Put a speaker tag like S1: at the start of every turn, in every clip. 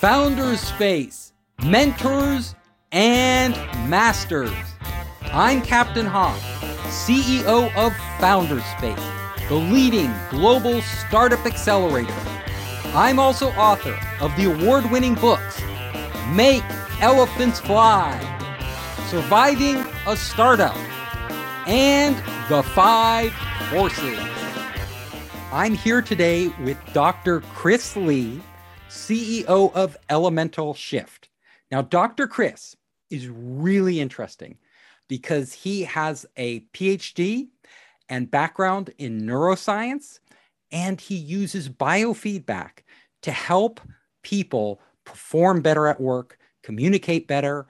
S1: Founders Space, Mentors and Masters. I'm Captain Hoff, CEO of Founders Space, the leading global startup accelerator. I'm also author of the award winning books Make Elephants Fly, Surviving a Startup, and The Five Forces. I'm here today with Dr. Chris Lee, CEO of Elemental Shift. Now, Dr. Chris is really interesting because he has a PhD and background in neuroscience, and he uses biofeedback to help people perform better at work, communicate better,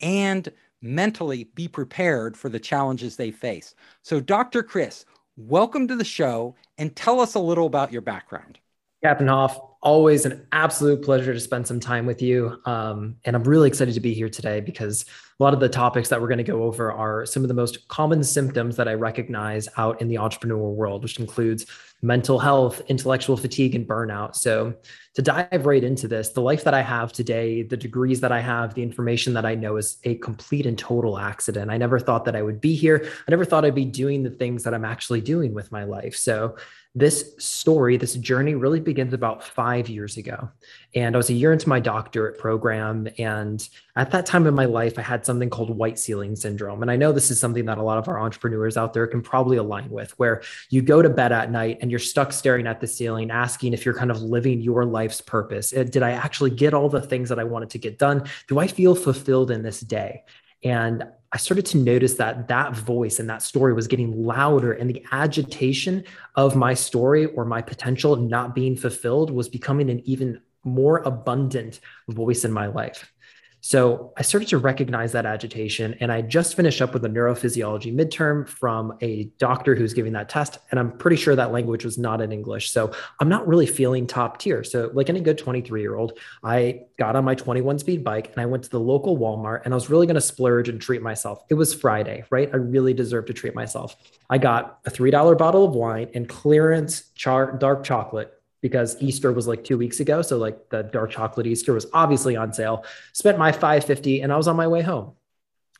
S1: and mentally be prepared for the challenges they face. So, Dr. Chris, welcome to the show and tell us a little about your background.
S2: Captain Hoff, always an absolute pleasure to spend some time with you. Um, and I'm really excited to be here today because a lot of the topics that we're going to go over are some of the most common symptoms that I recognize out in the entrepreneur world, which includes mental health, intellectual fatigue, and burnout. So, to dive right into this, the life that I have today, the degrees that I have, the information that I know is a complete and total accident. I never thought that I would be here. I never thought I'd be doing the things that I'm actually doing with my life. So, this story, this journey really begins about five years ago. And I was a year into my doctorate program. And at that time in my life, I had something called white ceiling syndrome. And I know this is something that a lot of our entrepreneurs out there can probably align with, where you go to bed at night and you're stuck staring at the ceiling, asking if you're kind of living your life's purpose. Uh, did I actually get all the things that I wanted to get done? Do I feel fulfilled in this day? And I started to notice that that voice and that story was getting louder, and the agitation of my story or my potential not being fulfilled was becoming an even more abundant voice in my life. So I started to recognize that agitation. And I just finished up with a neurophysiology midterm from a doctor who's giving that test. And I'm pretty sure that language was not in English. So I'm not really feeling top tier. So, like any good 23 year old, I got on my 21 speed bike and I went to the local Walmart and I was really going to splurge and treat myself. It was Friday, right? I really deserved to treat myself. I got a $3 bottle of wine and clearance char- dark chocolate because Easter was like two weeks ago. So like the dark chocolate Easter was obviously on sale. Spent my 550 and I was on my way home.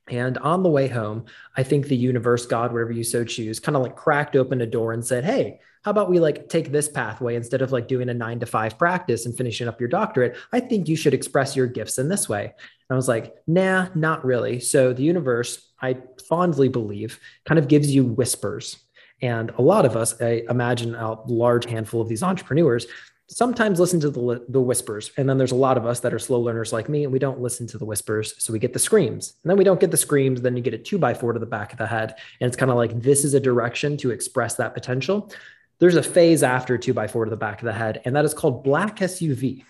S2: And on the way home, I think the universe, God, whatever you so choose, kind of like cracked open a door and said, Hey, how about we like take this pathway instead of like doing a nine to five practice and finishing up your doctorate? I think you should express your gifts in this way. And I was like, nah, not really. So the universe, I fondly believe, kind of gives you whispers and a lot of us, I imagine a large handful of these entrepreneurs, sometimes listen to the, the whispers. And then there's a lot of us that are slow learners like me, and we don't listen to the whispers. So we get the screams. And then we don't get the screams. Then you get a two by four to the back of the head. And it's kind of like this is a direction to express that potential. There's a phase after two by four to the back of the head, and that is called black SUV.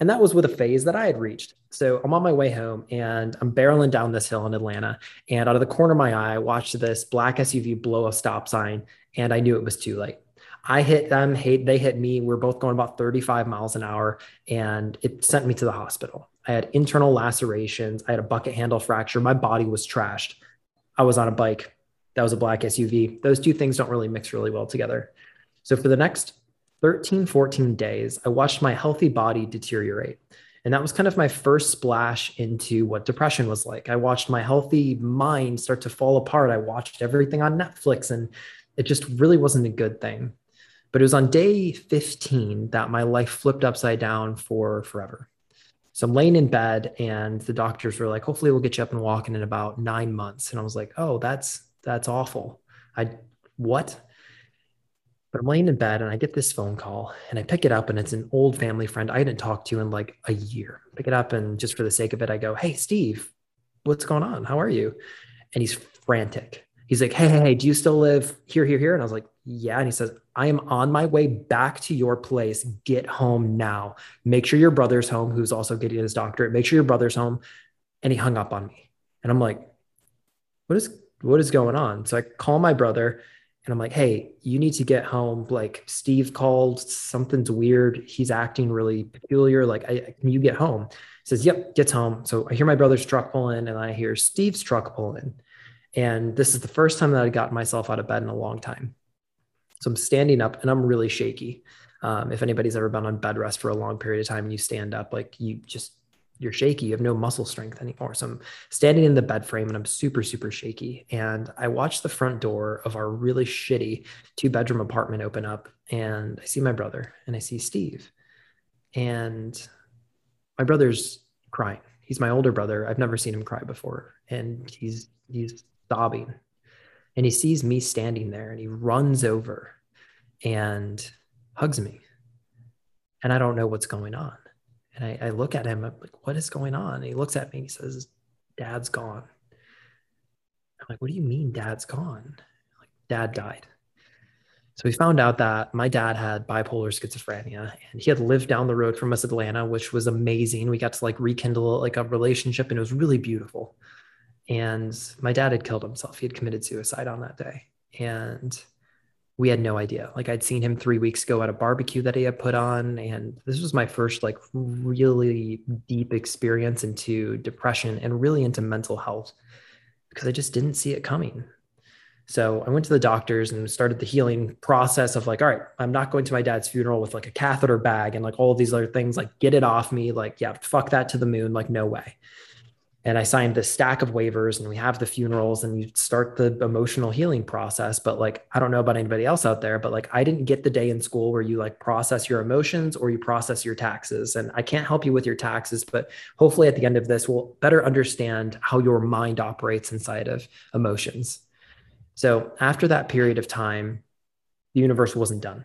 S2: And that was with a phase that I had reached. So I'm on my way home and I'm barreling down this hill in Atlanta. And out of the corner of my eye, I watched this black SUV blow a stop sign and I knew it was too late. I hit them, hate they hit me. We are both going about 35 miles an hour and it sent me to the hospital. I had internal lacerations. I had a bucket handle fracture. My body was trashed. I was on a bike. That was a black SUV. Those two things don't really mix really well together. So for the next 13, 14 days, I watched my healthy body deteriorate. And that was kind of my first splash into what depression was like. I watched my healthy mind start to fall apart. I watched everything on Netflix, and it just really wasn't a good thing. But it was on day 15 that my life flipped upside down for forever. So I'm laying in bed, and the doctors were like, hopefully, we'll get you up and walking in about nine months. And I was like, oh, that's that's awful. I what? But I'm laying in bed and I get this phone call and I pick it up and it's an old family friend I hadn't talked to in like a year. Pick it up and just for the sake of it, I go, Hey, Steve, what's going on? How are you? And he's frantic. He's like, Hey, hey, hey, do you still live here, here, here? And I was like, Yeah. And he says, I am on my way back to your place. Get home now. Make sure your brother's home, who's also getting his doctorate. Make sure your brother's home. And he hung up on me. And I'm like, What is what is going on? So I call my brother and I'm like, hey, you need to get home. Like Steve called, something's weird. He's acting really peculiar. Like, I, can you get home? He says, yep, gets home. So I hear my brother's truck pull in and I hear Steve's truck pull in. And this is the first time that I'd gotten myself out of bed in a long time. So I'm standing up and I'm really shaky. Um, if anybody's ever been on bed rest for a long period of time and you stand up, like you just you're shaky. You have no muscle strength anymore. So I'm standing in the bed frame and I'm super, super shaky. And I watch the front door of our really shitty two bedroom apartment open up. And I see my brother and I see Steve. And my brother's crying. He's my older brother. I've never seen him cry before. And he's he's sobbing. And he sees me standing there and he runs over and hugs me. And I don't know what's going on. And I, I look at him, I'm like, what is going on? And he looks at me he says, Dad's gone. I'm like, what do you mean dad's gone? Like, dad died. So we found out that my dad had bipolar schizophrenia and he had lived down the road from us, Atlanta, which was amazing. We got to like rekindle like a relationship and it was really beautiful. And my dad had killed himself. He had committed suicide on that day. And we had no idea. Like I'd seen him three weeks ago at a barbecue that he had put on. And this was my first like really deep experience into depression and really into mental health because I just didn't see it coming. So I went to the doctors and started the healing process of like, all right, I'm not going to my dad's funeral with like a catheter bag and like all these other things, like get it off me. Like, yeah, fuck that to the moon. Like, no way and I signed this stack of waivers and we have the funerals and you start the emotional healing process. But like, I don't know about anybody else out there, but like, I didn't get the day in school where you like process your emotions or you process your taxes. And I can't help you with your taxes, but hopefully at the end of this, we'll better understand how your mind operates inside of emotions. So after that period of time, the universe wasn't done.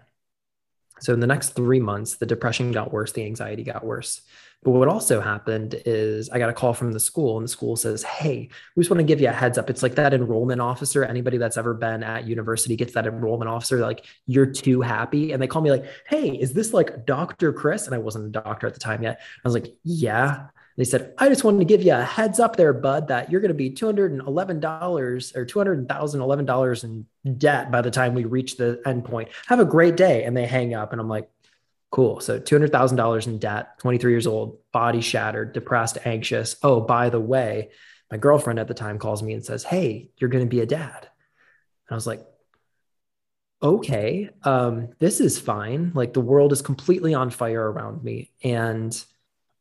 S2: So in the next three months, the depression got worse, the anxiety got worse. But what also happened is I got a call from the school, and the school says, Hey, we just want to give you a heads up. It's like that enrollment officer. Anybody that's ever been at university gets that enrollment officer, like, you're too happy. And they call me, like, Hey, is this like Dr. Chris? And I wasn't a doctor at the time yet. I was like, Yeah. They said, I just wanted to give you a heads up there, bud, that you're going to be $211 or $200,011 in debt by the time we reach the end point. Have a great day. And they hang up. And I'm like, Cool. So $200,000 in debt, 23 years old, body shattered, depressed, anxious. Oh, by the way, my girlfriend at the time calls me and says, Hey, you're going to be a dad. And I was like, okay, um, this is fine. Like the world is completely on fire around me. And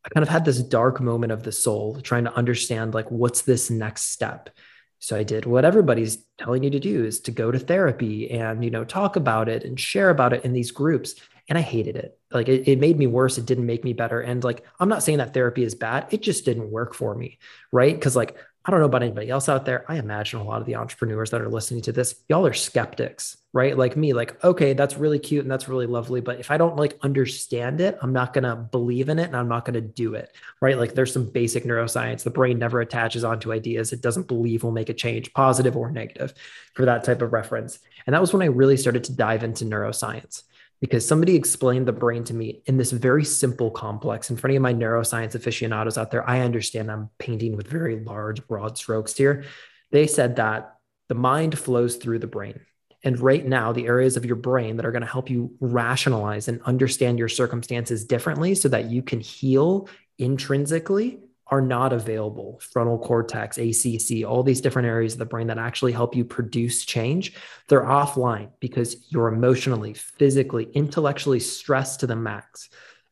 S2: I kind of had this dark moment of the soul trying to understand like, what's this next step? So I did what everybody's telling you to do is to go to therapy and, you know, talk about it and share about it in these groups and I hated it. Like it, it made me worse. It didn't make me better. And like, I'm not saying that therapy is bad. It just didn't work for me. Right. Cause like, I don't know about anybody else out there. I imagine a lot of the entrepreneurs that are listening to this, y'all are skeptics, right? Like me, like, okay, that's really cute and that's really lovely. But if I don't like understand it, I'm not going to believe in it and I'm not going to do it, right? Like there's some basic neuroscience. The brain never attaches onto ideas. It doesn't believe will make a change, positive or negative, for that type of reference. And that was when I really started to dive into neuroscience because somebody explained the brain to me in this very simple complex. For any of my neuroscience aficionados out there, I understand I'm painting with very large, broad strokes here. They said that the mind flows through the brain. And right now, the areas of your brain that are going to help you rationalize and understand your circumstances differently so that you can heal intrinsically are not available. Frontal cortex acc all these different areas of the brain that actually help you produce change they're offline because you're emotionally physically intellectually stressed to the max.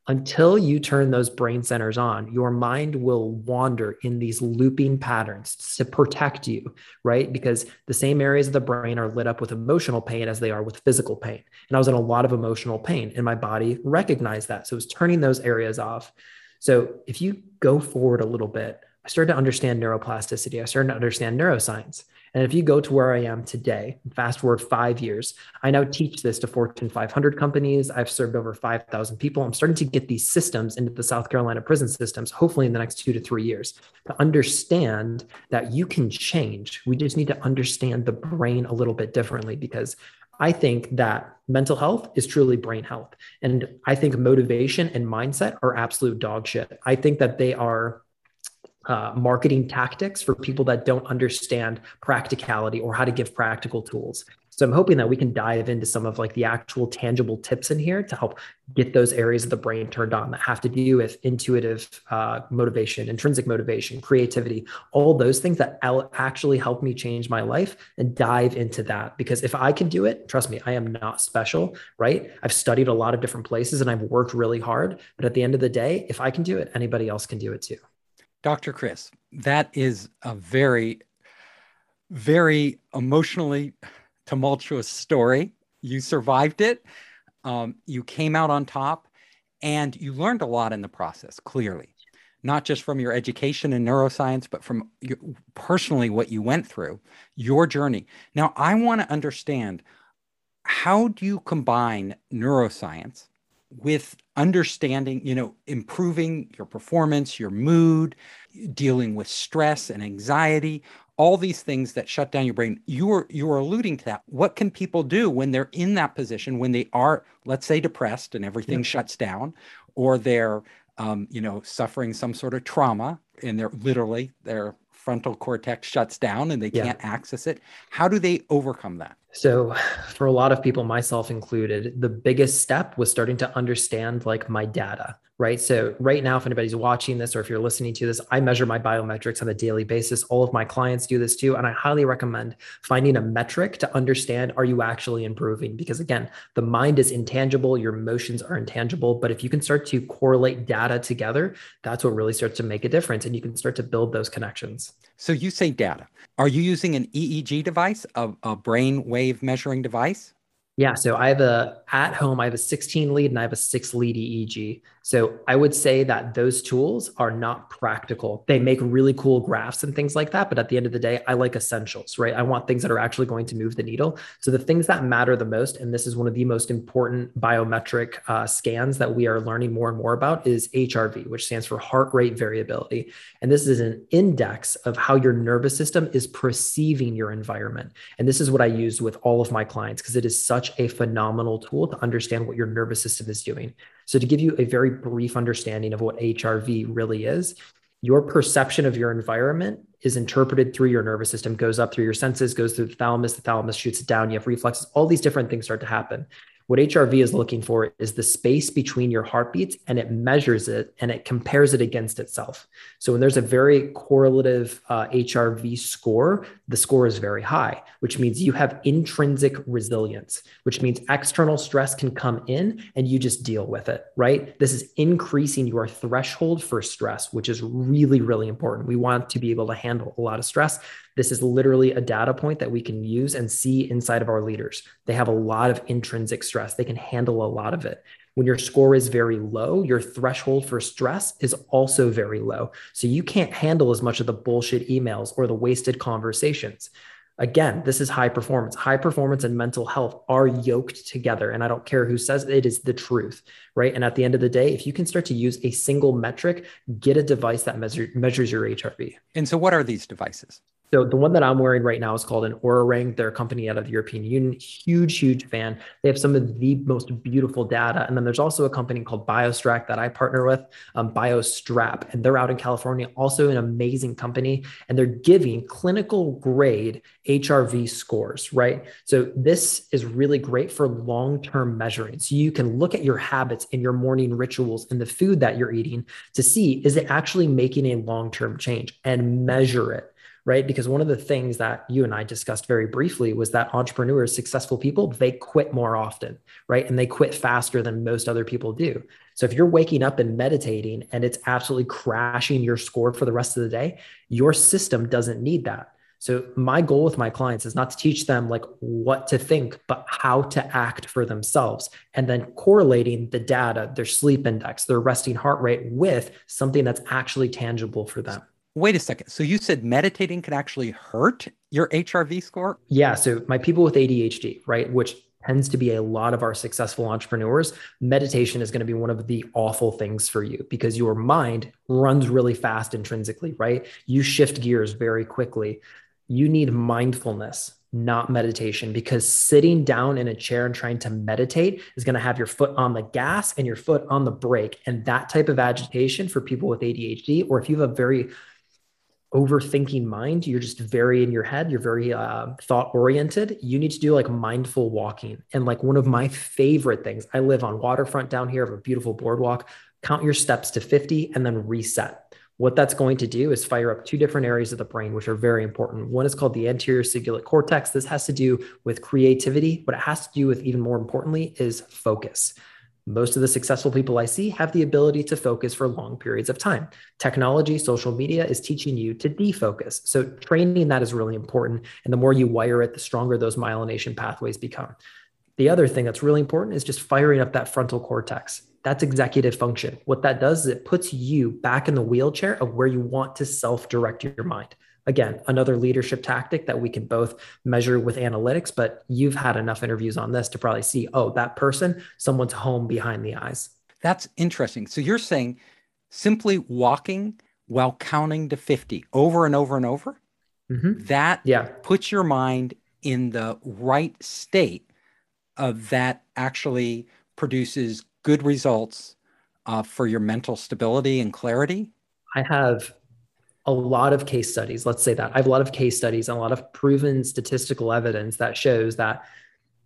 S2: Until you turn those brain centers on your mind will wander in these looping patterns to protect you right? Because the same areas of the brain are lit up with emotional pain as they are with physical pain. And i was in a lot of emotional pain and my body recognized that. So it was turning those areas off so if you go forward a little bit, I started to understand neuroplasticity. I started to understand neuroscience. And if you go to where I am today, fast forward five years, I now teach this to Fortune 500 companies. I've served over 5,000 people. I'm starting to get these systems into the South Carolina prison systems, hopefully in the next two to three years, to understand that you can change. We just need to understand the brain a little bit differently because I think that mental health is truly brain health. And I think motivation and mindset are absolute dog shit. I think that they are uh, marketing tactics for people that don't understand practicality or how to give practical tools. So I'm hoping that we can dive into some of like the actual tangible tips in here to help get those areas of the brain turned on that have to do with intuitive uh, motivation, intrinsic motivation, creativity, all those things that actually help me change my life and dive into that. Because if I can do it, trust me, I am not special, right? I've studied a lot of different places and I've worked really hard. But at the end of the day, if I can do it, anybody else can do it too.
S1: Dr. Chris, that is a very, very emotionally tumultuous story. You survived it. Um, you came out on top and you learned a lot in the process, clearly, not just from your education in neuroscience, but from your, personally what you went through, your journey. Now, I want to understand how do you combine neuroscience with understanding, you know, improving your performance, your mood, dealing with stress and anxiety, all these things that shut down your brain. You are you are alluding to that what can people do when they're in that position when they are let's say depressed and everything yep. shuts down or they're um, you know suffering some sort of trauma and they're literally their frontal cortex shuts down and they can't access it. How do they overcome that?
S2: So for a lot of people myself included the biggest step was starting to understand like my data right? So, right now, if anybody's watching this or if you're listening to this, I measure my biometrics on a daily basis. All of my clients do this too. And I highly recommend finding a metric to understand are you actually improving? Because again, the mind is intangible, your emotions are intangible. But if you can start to correlate data together, that's what really starts to make a difference. And you can start to build those connections.
S1: So, you say data. Are you using an EEG device, a, a brain wave measuring device?
S2: Yeah, so I have a at home, I have a 16 lead and I have a six lead EEG. So I would say that those tools are not practical. They make really cool graphs and things like that. But at the end of the day, I like essentials, right? I want things that are actually going to move the needle. So the things that matter the most, and this is one of the most important biometric uh, scans that we are learning more and more about, is HRV, which stands for heart rate variability. And this is an index of how your nervous system is perceiving your environment. And this is what I use with all of my clients because it is such a phenomenal tool to understand what your nervous system is doing. So, to give you a very brief understanding of what HRV really is, your perception of your environment is interpreted through your nervous system, goes up through your senses, goes through the thalamus, the thalamus shoots it down, you have reflexes, all these different things start to happen. What HRV is looking for is the space between your heartbeats and it measures it and it compares it against itself. So when there's a very correlative uh, HRV score, the score is very high, which means you have intrinsic resilience, which means external stress can come in and you just deal with it, right? This is increasing your threshold for stress, which is really, really important. We want to be able to handle a lot of stress. This is literally a data point that we can use and see inside of our leaders. They have a lot of intrinsic stress, they can handle a lot of it. When your score is very low, your threshold for stress is also very low. So you can't handle as much of the bullshit emails or the wasted conversations. Again, this is high performance. High performance and mental health are yoked together. And I don't care who says it, it is the truth, right? And at the end of the day, if you can start to use a single metric, get a device that measure, measures your HRV.
S1: And so, what are these devices?
S2: So the one that I'm wearing right now is called an Oura Ring. They're a company out of the European Union. Huge, huge fan. They have some of the most beautiful data. And then there's also a company called BioStrack that I partner with, um, BioStrap, and they're out in California. Also an amazing company, and they're giving clinical grade HRV scores. Right. So this is really great for long-term measuring. So you can look at your habits and your morning rituals and the food that you're eating to see is it actually making a long-term change and measure it right? Because one of the things that you and I discussed very briefly was that entrepreneurs, successful people, they quit more often, right? And they quit faster than most other people do. So if you're waking up and meditating and it's absolutely crashing your score for the rest of the day, your system doesn't need that. So my goal with my clients is not to teach them like what to think, but how to act for themselves and then correlating the data, their sleep index, their resting heart rate with something that's actually tangible for them.
S1: Wait a second. So you said meditating could actually hurt your HRV score?
S2: Yeah. So my people with ADHD, right, which tends to be a lot of our successful entrepreneurs, meditation is going to be one of the awful things for you because your mind runs really fast intrinsically, right? You shift gears very quickly. You need mindfulness, not meditation, because sitting down in a chair and trying to meditate is going to have your foot on the gas and your foot on the brake. And that type of agitation for people with ADHD, or if you have a very overthinking mind. You're just very in your head. You're very uh, thought oriented. You need to do like mindful walking. And like one of my favorite things, I live on waterfront down here of a beautiful boardwalk. Count your steps to 50 and then reset. What that's going to do is fire up two different areas of the brain, which are very important. One is called the anterior cingulate cortex. This has to do with creativity. What it has to do with, even more importantly, is focus. Most of the successful people I see have the ability to focus for long periods of time. Technology, social media is teaching you to defocus. So, training that is really important. And the more you wire it, the stronger those myelination pathways become. The other thing that's really important is just firing up that frontal cortex. That's executive function. What that does is it puts you back in the wheelchair of where you want to self direct your mind again, another leadership tactic that we can both measure with analytics, but you've had enough interviews on this to probably see, oh, that person, someone's home behind the eyes.
S1: That's interesting. So you're saying simply walking while counting to 50 over and over and over, mm-hmm. that yeah. puts your mind in the right state of that actually produces good results uh, for your mental stability and clarity?
S2: I have a lot of case studies. Let's say that I have a lot of case studies and a lot of proven statistical evidence that shows that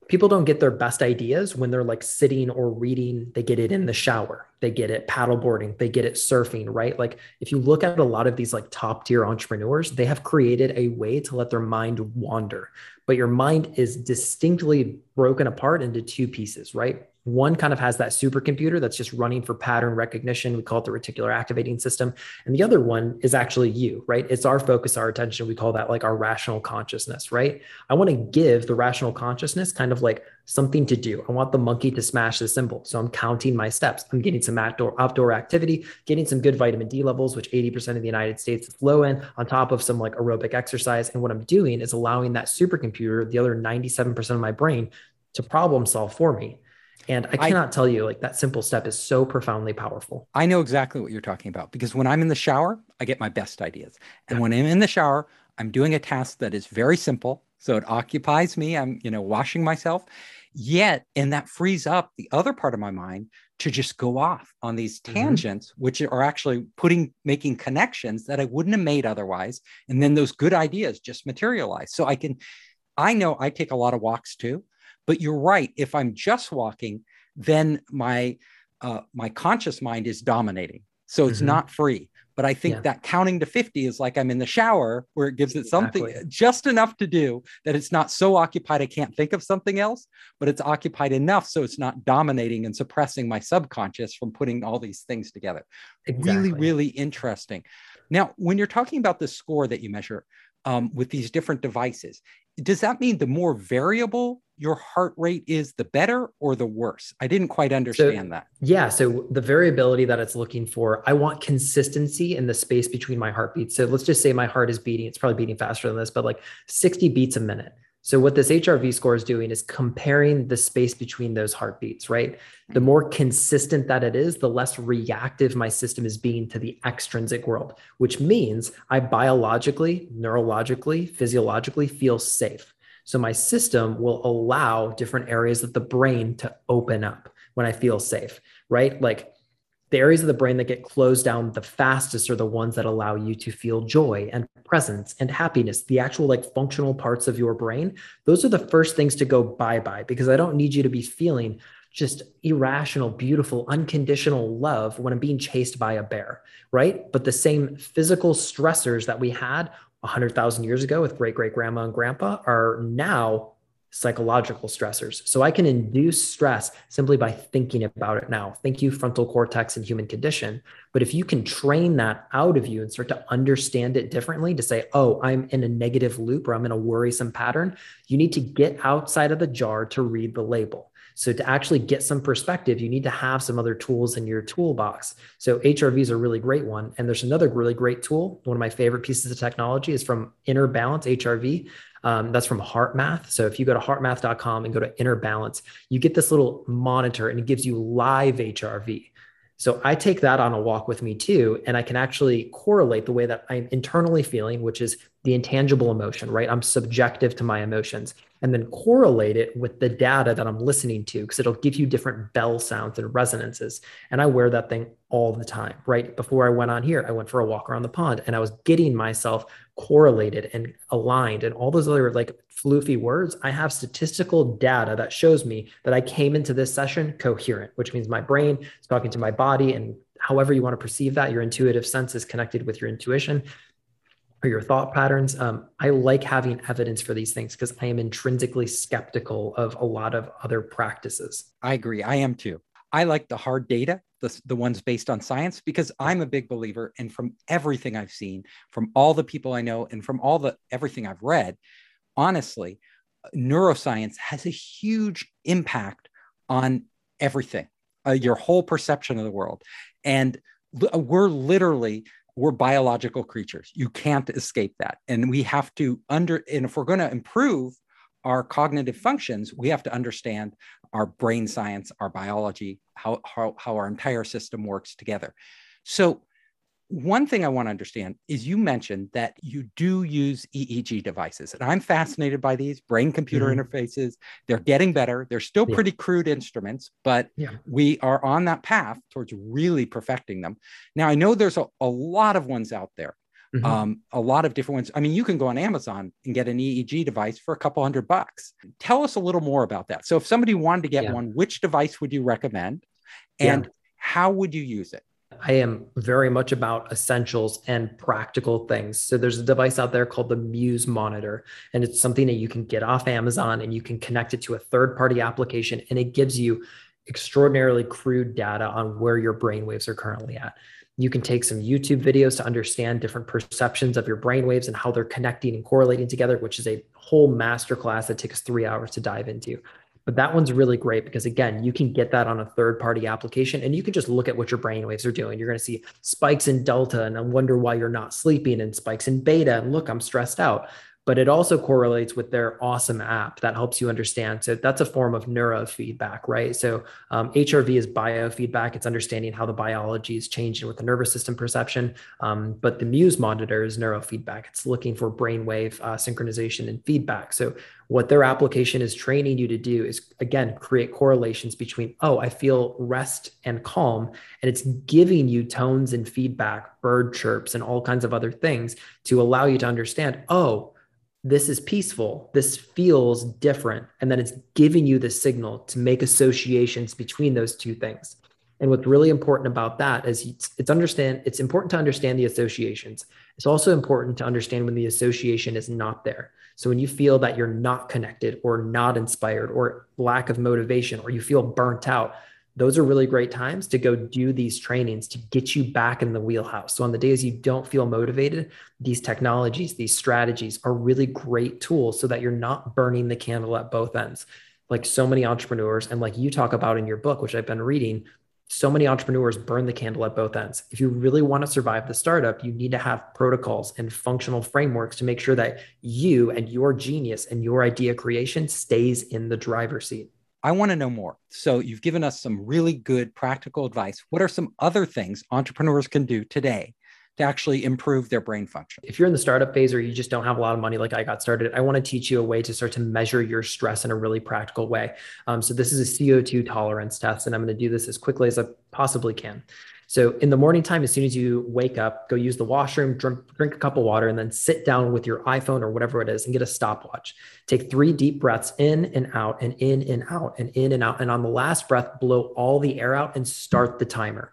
S2: people don't get their best ideas when they're like sitting or reading. They get it in the shower, they get it paddleboarding, they get it surfing, right? Like if you look at a lot of these like top tier entrepreneurs, they have created a way to let their mind wander. But your mind is distinctly broken apart into two pieces, right? One kind of has that supercomputer that's just running for pattern recognition. We call it the reticular activating system. And the other one is actually you, right? It's our focus, our attention. We call that like our rational consciousness, right? I want to give the rational consciousness kind of like something to do. I want the monkey to smash the cymbal. So I'm counting my steps. I'm getting some outdoor, outdoor activity, getting some good vitamin D levels, which 80% of the United States is low in, on top of some like aerobic exercise. And what I'm doing is allowing that supercomputer, the other 97% of my brain, to problem solve for me. And I cannot I, tell you, like that simple step is so profoundly powerful.
S1: I know exactly what you're talking about because when I'm in the shower, I get my best ideas. And when I'm in the shower, I'm doing a task that is very simple. So it occupies me. I'm, you know, washing myself. Yet, and that frees up the other part of my mind to just go off on these mm-hmm. tangents, mm-hmm. which are actually putting, making connections that I wouldn't have made otherwise. And then those good ideas just materialize. So I can, I know I take a lot of walks too. But you're right. If I'm just walking, then my uh, my conscious mind is dominating. So it's mm-hmm. not free. But I think yeah. that counting to 50 is like I'm in the shower where it gives it something exactly. just enough to do that it's not so occupied I can't think of something else, but it's occupied enough so it's not dominating and suppressing my subconscious from putting all these things together. Exactly. Really, really interesting. Now, when you're talking about the score that you measure um, with these different devices, does that mean the more variable your heart rate is, the better or the worse? I didn't quite understand
S2: so,
S1: that.
S2: Yeah. So the variability that it's looking for, I want consistency in the space between my heartbeats. So let's just say my heart is beating, it's probably beating faster than this, but like 60 beats a minute. So what this HRV score is doing is comparing the space between those heartbeats, right? The more consistent that it is, the less reactive my system is being to the extrinsic world, which means I biologically, neurologically, physiologically feel safe. So my system will allow different areas of the brain to open up when I feel safe, right? Like the areas of the brain that get closed down the fastest are the ones that allow you to feel joy and presence and happiness, the actual like functional parts of your brain. Those are the first things to go bye bye because I don't need you to be feeling just irrational, beautiful, unconditional love when I'm being chased by a bear, right? But the same physical stressors that we had 100,000 years ago with great great grandma and grandpa are now psychological stressors. So I can induce stress simply by thinking about it now. Thank you, frontal cortex and human condition. But if you can train that out of you and start to understand it differently to say, oh, I'm in a negative loop or I'm in a worrisome pattern, you need to get outside of the jar to read the label. So to actually get some perspective, you need to have some other tools in your toolbox. So HRV is a really great one. And there's another really great tool. One of my favorite pieces of technology is from Inner Balance HRV. Um, that's from HeartMath. So if you go to heartmath.com and go to Inner Balance, you get this little monitor and it gives you live HRV. So I take that on a walk with me too, and I can actually correlate the way that I'm internally feeling, which is the intangible emotion, right? I'm subjective to my emotions and then correlate it with the data that I'm listening to because it'll give you different bell sounds and resonances. And I wear that thing all the time, right? Before I went on here, I went for a walk around the pond and I was getting myself correlated and aligned and all those other like floofy words. I have statistical data that shows me that I came into this session coherent, which means my brain is talking to my body and however you want to perceive that, your intuitive sense is connected with your intuition or your thought patterns. Um, I like having evidence for these things because I am intrinsically skeptical of a lot of other practices.
S1: I agree. I am too. I like the hard data, the, the ones based on science, because I'm a big believer. And from everything I've seen, from all the people I know, and from all the everything I've read, honestly, neuroscience has a huge impact on everything, uh, your whole perception of the world. And we're literally we're biological creatures. You can't escape that. And we have to under, and if we're going to improve our cognitive functions, we have to understand our brain science, our biology, how, how, how our entire system works together. So one thing I want to understand is you mentioned that you do use EEG devices, and I'm fascinated by these brain computer mm-hmm. interfaces. They're getting better. They're still yeah. pretty crude instruments, but yeah. we are on that path towards really perfecting them. Now, I know there's a, a lot of ones out there, mm-hmm. um, a lot of different ones. I mean, you can go on Amazon and get an EEG device for a couple hundred bucks. Tell us a little more about that. So, if somebody wanted to get yeah. one, which device would you recommend? And how would you use it?
S2: I am very much about essentials and practical things. So there's a device out there called the Muse Monitor, and it's something that you can get off Amazon and you can connect it to a third party application, and it gives you extraordinarily crude data on where your brain waves are currently at. You can take some YouTube videos to understand different perceptions of your brain waves and how they're connecting and correlating together, which is a whole masterclass that takes three hours to dive into. But that one's really great because again, you can get that on a third party application and you can just look at what your brain waves are doing. You're going to see spikes in delta and I wonder why you're not sleeping and spikes in beta and look, I'm stressed out but it also correlates with their awesome app that helps you understand. So that's a form of neurofeedback, right? So um, HRV is biofeedback. It's understanding how the biology is changing with the nervous system perception. Um, but the Muse monitor is neurofeedback. It's looking for brainwave uh, synchronization and feedback. So what their application is training you to do is again create correlations between oh i feel rest and calm and it's giving you tones and feedback bird chirps and all kinds of other things to allow you to understand oh this is peaceful. This feels different. And then it's giving you the signal to make associations between those two things. And what's really important about that is it's, it's understand it's important to understand the associations. It's also important to understand when the association is not there. So when you feel that you're not connected or not inspired or lack of motivation or you feel burnt out, those are really great times to go do these trainings to get you back in the wheelhouse. So on the days you don't feel motivated, these technologies, these strategies are really great tools so that you're not burning the candle at both ends. Like so many entrepreneurs, and like you talk about in your book, which I've been reading, so many entrepreneurs burn the candle at both ends. If you really want to survive the startup, you need to have protocols and functional frameworks to make sure that you and your genius and your idea creation stays in the driver's seat.
S1: I want to know more. So, you've given us some really good practical advice. What are some other things entrepreneurs can do today to actually improve their brain function?
S2: If you're in the startup phase or you just don't have a lot of money, like I got started, I want to teach you a way to start to measure your stress in a really practical way. Um, so, this is a CO2 tolerance test, and I'm going to do this as quickly as I possibly can. So in the morning time, as soon as you wake up, go use the washroom, drink, drink a cup of water, and then sit down with your iPhone or whatever it is and get a stopwatch. Take three deep breaths in and out, and in and out, and in and out. And on the last breath, blow all the air out and start the timer.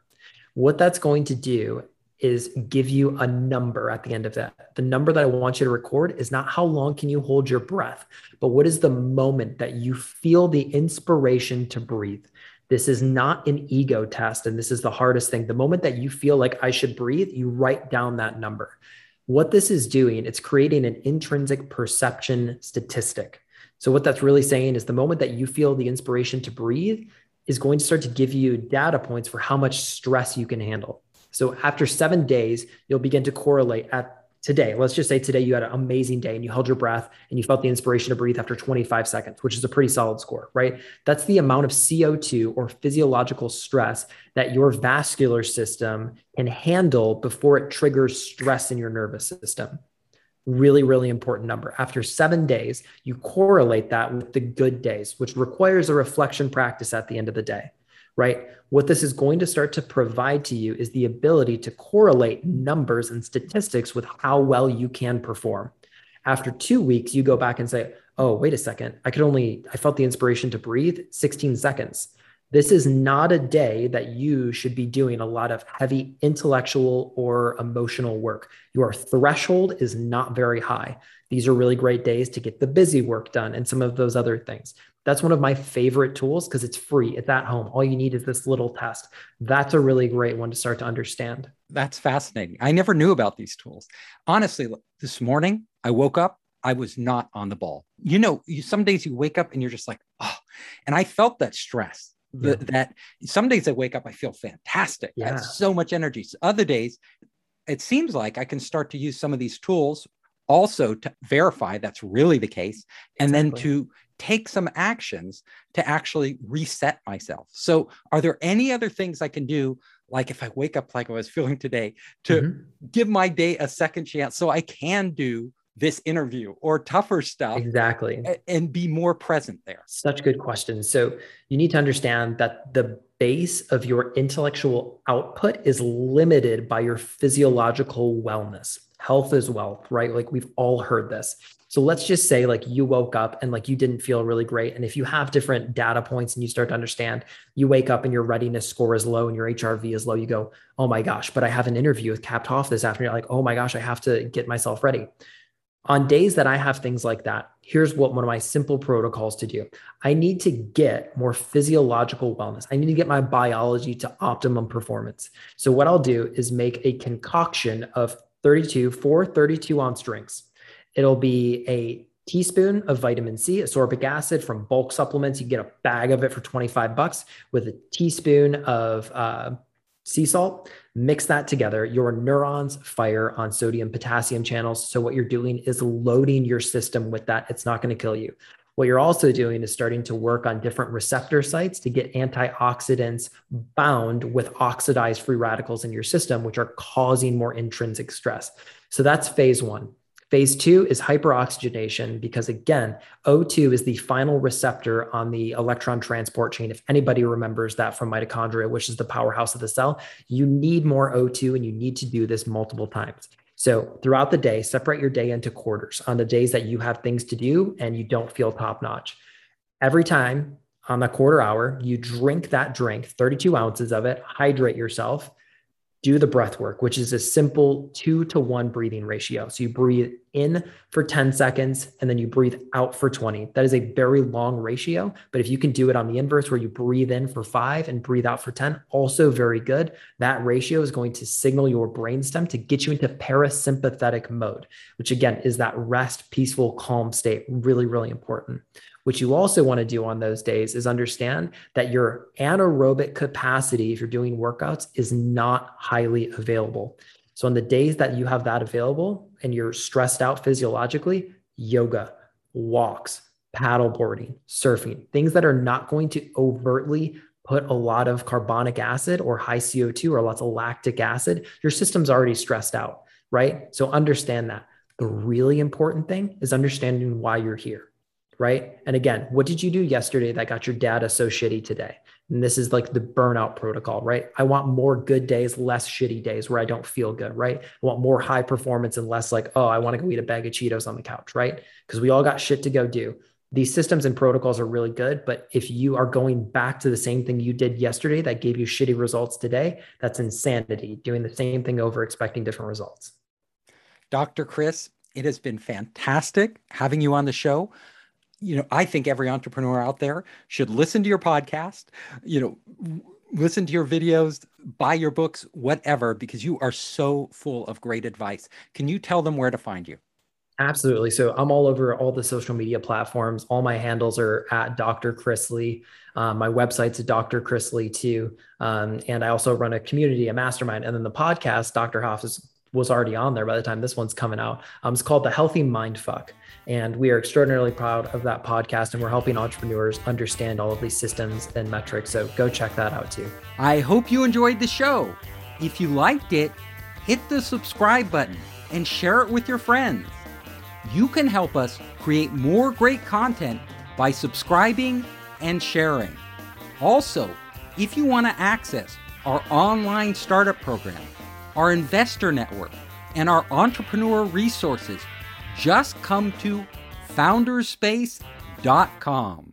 S2: What that's going to do is give you a number at the end of that. The number that I want you to record is not how long can you hold your breath, but what is the moment that you feel the inspiration to breathe. This is not an ego test. And this is the hardest thing. The moment that you feel like I should breathe, you write down that number. What this is doing, it's creating an intrinsic perception statistic. So, what that's really saying is the moment that you feel the inspiration to breathe is going to start to give you data points for how much stress you can handle. So, after seven days, you'll begin to correlate at today, let's just say today you had an amazing day and you held your breath and you felt the inspiration to breathe after 25 seconds, which is a pretty solid score, right? That's the amount of CO2 or physiological stress that your vascular system can handle before it triggers stress in your nervous system. Really, really important number. After seven days, you correlate that with the good days, which requires a reflection practice at the end of the day, right? What this is going to start to provide to you is the ability to correlate numbers and statistics with how well you can perform. After two weeks, you go back and say, oh, wait a second, I could only, I felt the inspiration to breathe 16 seconds. This is not a day that you should be doing a lot of heavy intellectual or emotional work. Your threshold is not very high. These are really great days to get the busy work done and some of those other things. That's one of my favorite tools because it's free. It's at home. All you need is this little test. That's a really great one to start to understand.
S1: That's fascinating. I never knew about these tools. Honestly, this morning I woke up, I was not on the ball. You know, you, some days you wake up and you're just like, oh, and I felt that stress. Yeah. that some days I wake up, I feel fantastic. Yeah. I have so much energy. So other days, it seems like I can start to use some of these tools also to verify that's really the case and then to take some actions to actually reset myself. So, are there any other things I can do? Like if I wake up like I was feeling today, to mm-hmm. give my day a second chance so I can do this interview or tougher stuff
S2: exactly
S1: and be more present there
S2: such good questions so you need to understand that the base of your intellectual output is limited by your physiological wellness health is wealth right like we've all heard this so let's just say like you woke up and like you didn't feel really great and if you have different data points and you start to understand you wake up and your readiness score is low and your hrv is low you go oh my gosh but i have an interview with Cap Hoff this afternoon like oh my gosh i have to get myself ready on days that I have things like that, here's what one of my simple protocols to do. I need to get more physiological wellness. I need to get my biology to optimum performance. So, what I'll do is make a concoction of 32, four 32 ounce drinks. It'll be a teaspoon of vitamin C, ascorbic acid from bulk supplements. You get a bag of it for 25 bucks with a teaspoon of uh, sea salt, mix that together. Your neurons fire on sodium potassium channels. So, what you're doing is loading your system with that. It's not going to kill you. What you're also doing is starting to work on different receptor sites to get antioxidants bound with oxidized free radicals in your system, which are causing more intrinsic stress. So, that's phase one. Phase two is hyperoxygenation because, again, O2 is the final receptor on the electron transport chain. If anybody remembers that from mitochondria, which is the powerhouse of the cell, you need more O2 and you need to do this multiple times. So, throughout the day, separate your day into quarters on the days that you have things to do and you don't feel top notch. Every time on the quarter hour, you drink that drink, 32 ounces of it, hydrate yourself do the breath work, which is a simple two to one breathing ratio. So you breathe in for 10 seconds and then you breathe out for 20. That is a very long ratio. But if you can do it on the inverse where you breathe in for five and breathe out for 10, also very good. That ratio is going to signal your brainstem to get you into parasympathetic mode, which again is that rest, peaceful, calm state. Really, really important. What you also want to do on those days is understand that your anaerobic capacity, if you're doing workouts, is not highly available. So, on the days that you have that available and you're stressed out physiologically, yoga, walks, paddleboarding, surfing, things that are not going to overtly put a lot of carbonic acid or high CO2 or lots of lactic acid, your system's already stressed out, right? So, understand that. The really important thing is understanding why you're here right? And again, what did you do yesterday that got your data so shitty today? And this is like the burnout protocol, right? I want more good days, less shitty days where I don't feel good, right? I want more high performance and less like, oh, I want to go eat a bag of Cheetos on the couch, right? Because we all got shit to go do. These systems and protocols are really good, but if you are going back to the same thing you did yesterday that gave you shitty results today, that's insanity. Doing the same thing over, expecting different results.
S1: Dr. Chris, it has been fantastic having you on the show you know, I think every entrepreneur out there should listen to your podcast, you know, listen to your videos, buy your books, whatever, because you are so full of great advice. Can you tell them where to find you?
S2: Absolutely. So I'm all over all the social media platforms. All my handles are at Dr. Chris Lee. Um, my website's Dr. Chris Lee too. Um, and I also run a community, a mastermind. And then the podcast, Dr. Hoff is, was already on there by the time this one's coming out. Um, it's called The Healthy Mind Fuck. And we are extraordinarily proud of that podcast, and we're helping entrepreneurs understand all of these systems and metrics. So go check that out too.
S1: I hope you enjoyed the show. If you liked it, hit the subscribe button and share it with your friends. you can help us create more great content by subscribing and sharing. Also, if you want to access our online startup program, our investor network, and our entrepreneur resources, just come to founderspace.com.